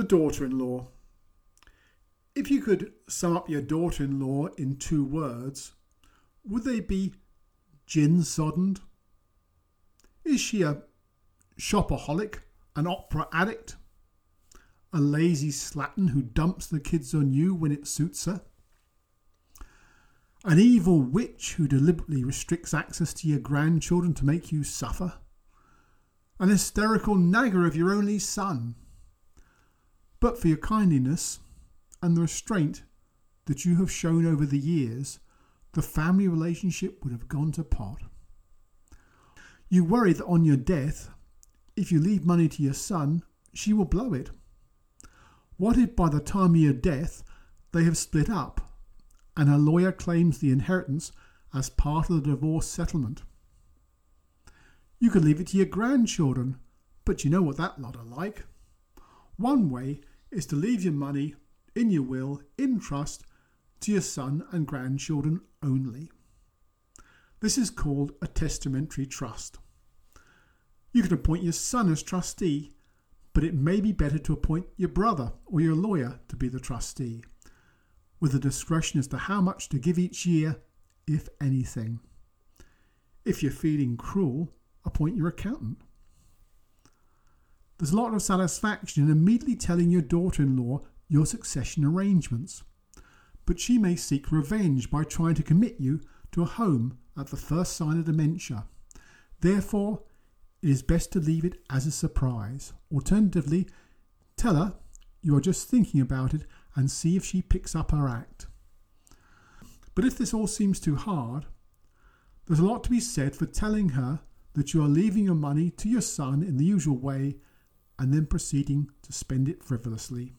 The daughter in law. If you could sum up your daughter in law in two words, would they be gin soddened? Is she a shopaholic, an opera addict, a lazy slattern who dumps the kids on you when it suits her? An evil witch who deliberately restricts access to your grandchildren to make you suffer? An hysterical nagger of your only son? But for your kindliness and the restraint that you have shown over the years, the family relationship would have gone to pot. You worry that on your death, if you leave money to your son, she will blow it. What if by the time of your death they have split up and a lawyer claims the inheritance as part of the divorce settlement? You could leave it to your grandchildren, but you know what that lot are like. One way is to leave your money in your will in trust to your son and grandchildren only. This is called a testamentary trust. You can appoint your son as trustee, but it may be better to appoint your brother or your lawyer to be the trustee, with the discretion as to how much to give each year, if anything. If you're feeling cruel, appoint your accountant. There's a lot of satisfaction in immediately telling your daughter in law your succession arrangements, but she may seek revenge by trying to commit you to a home at the first sign of dementia. Therefore, it is best to leave it as a surprise. Alternatively, tell her you are just thinking about it and see if she picks up her act. But if this all seems too hard, there's a lot to be said for telling her that you are leaving your money to your son in the usual way and then proceeding to spend it frivolously.